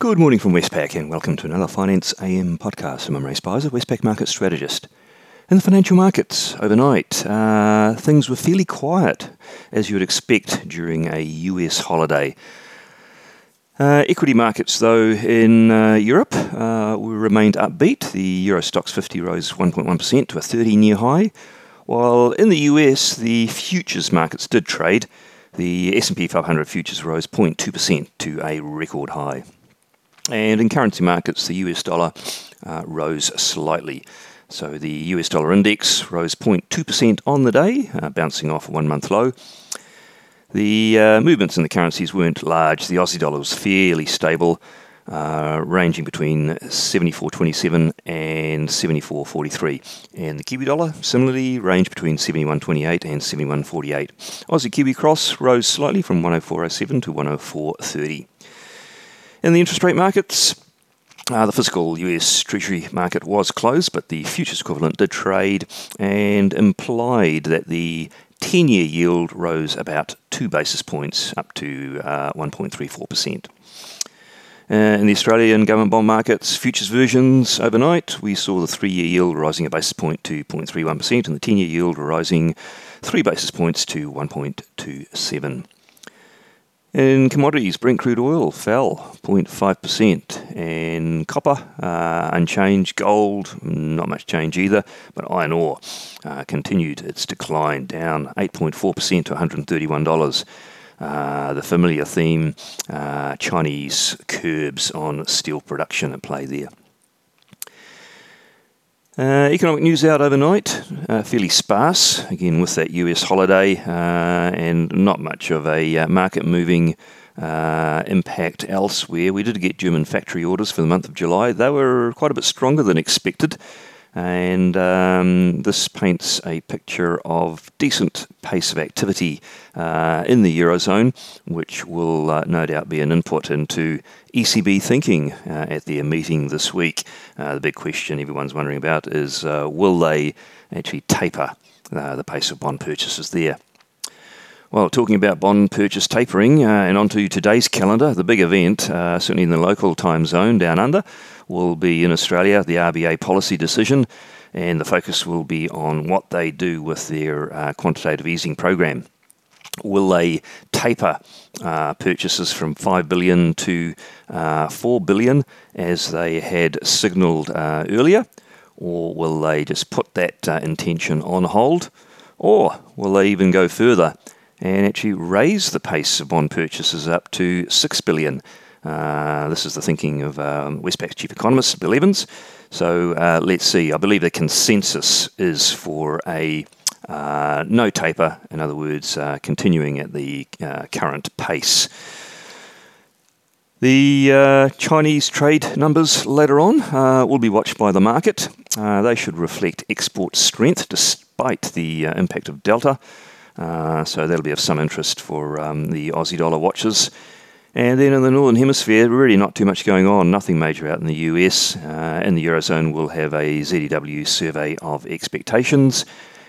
Good morning from Westpac and welcome to another Finance AM podcast. I'm Ray Spicer, Westpac Market Strategist. In the financial markets overnight, uh, things were fairly quiet, as you would expect during a US holiday. Uh, equity markets, though, in uh, Europe uh, remained upbeat. The Euro Stoxx 50 rose 1.1% to a 13 year high, while in the US, the futures markets did trade. The S&P 500 futures rose 0.2% to a record high. And in currency markets, the US dollar uh, rose slightly. So the US dollar index rose 0.2% on the day, uh, bouncing off a one month low. The uh, movements in the currencies weren't large. The Aussie dollar was fairly stable, uh, ranging between 74.27 and 74.43. And the Kiwi dollar similarly ranged between 71.28 and 71.48. Aussie Kiwi cross rose slightly from 104.07 to 104.30. In the interest rate markets, uh, the physical US Treasury market was closed, but the futures equivalent did trade and implied that the 10 year yield rose about two basis points up to uh, 1.34%. Uh, in the Australian government bond markets, futures versions overnight, we saw the three year yield rising a basis point to 0.31% and the 10 year yield rising three basis points to 1.27. In commodities, Brent crude oil fell 0.5%, and copper uh, unchanged, gold not much change either, but iron ore uh, continued its decline, down 8.4% to $131. Uh, the familiar theme uh, Chinese curbs on steel production at play there. Uh, economic news out overnight, uh, fairly sparse, again with that US holiday, uh, and not much of a uh, market moving uh, impact elsewhere. We did get German factory orders for the month of July. They were quite a bit stronger than expected and um, this paints a picture of decent pace of activity uh, in the eurozone, which will uh, no doubt be an input into ECB thinking uh, at their meeting this week. Uh, the big question everyone's wondering about is uh, will they actually taper uh, the pace of bond purchases there? Well, talking about bond purchase tapering, uh, and onto today's calendar, the big event, uh, certainly in the local time zone down under, will be in Australia, the RBA policy decision, and the focus will be on what they do with their uh, quantitative easing program. Will they taper uh, purchases from 5 billion to uh, 4 billion as they had signalled uh, earlier? Or will they just put that intention on hold? Or will they even go further and actually raise the pace of bond purchases up to 6 billion. Uh, this is the thinking of um, Westpac's chief economist, Bill Evans. So uh, let's see. I believe the consensus is for a uh, no taper, in other words, uh, continuing at the uh, current pace. The Chinese trade numbers later on will be watched by the market. They should reflect export strength despite the impact of Delta. So that'll be of some interest for um, the Aussie dollar watchers. And then in the Northern Hemisphere, really not too much going on, nothing major out in the US. Uh, in the Eurozone, we'll have a ZEW survey of expectations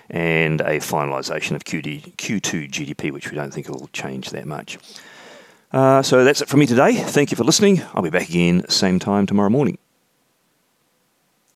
and a finalisation of QD, Q2 GDP, which we don't think will change that much. Uh, so that's it from me today. Thank you for listening. I'll be back again same time tomorrow morning.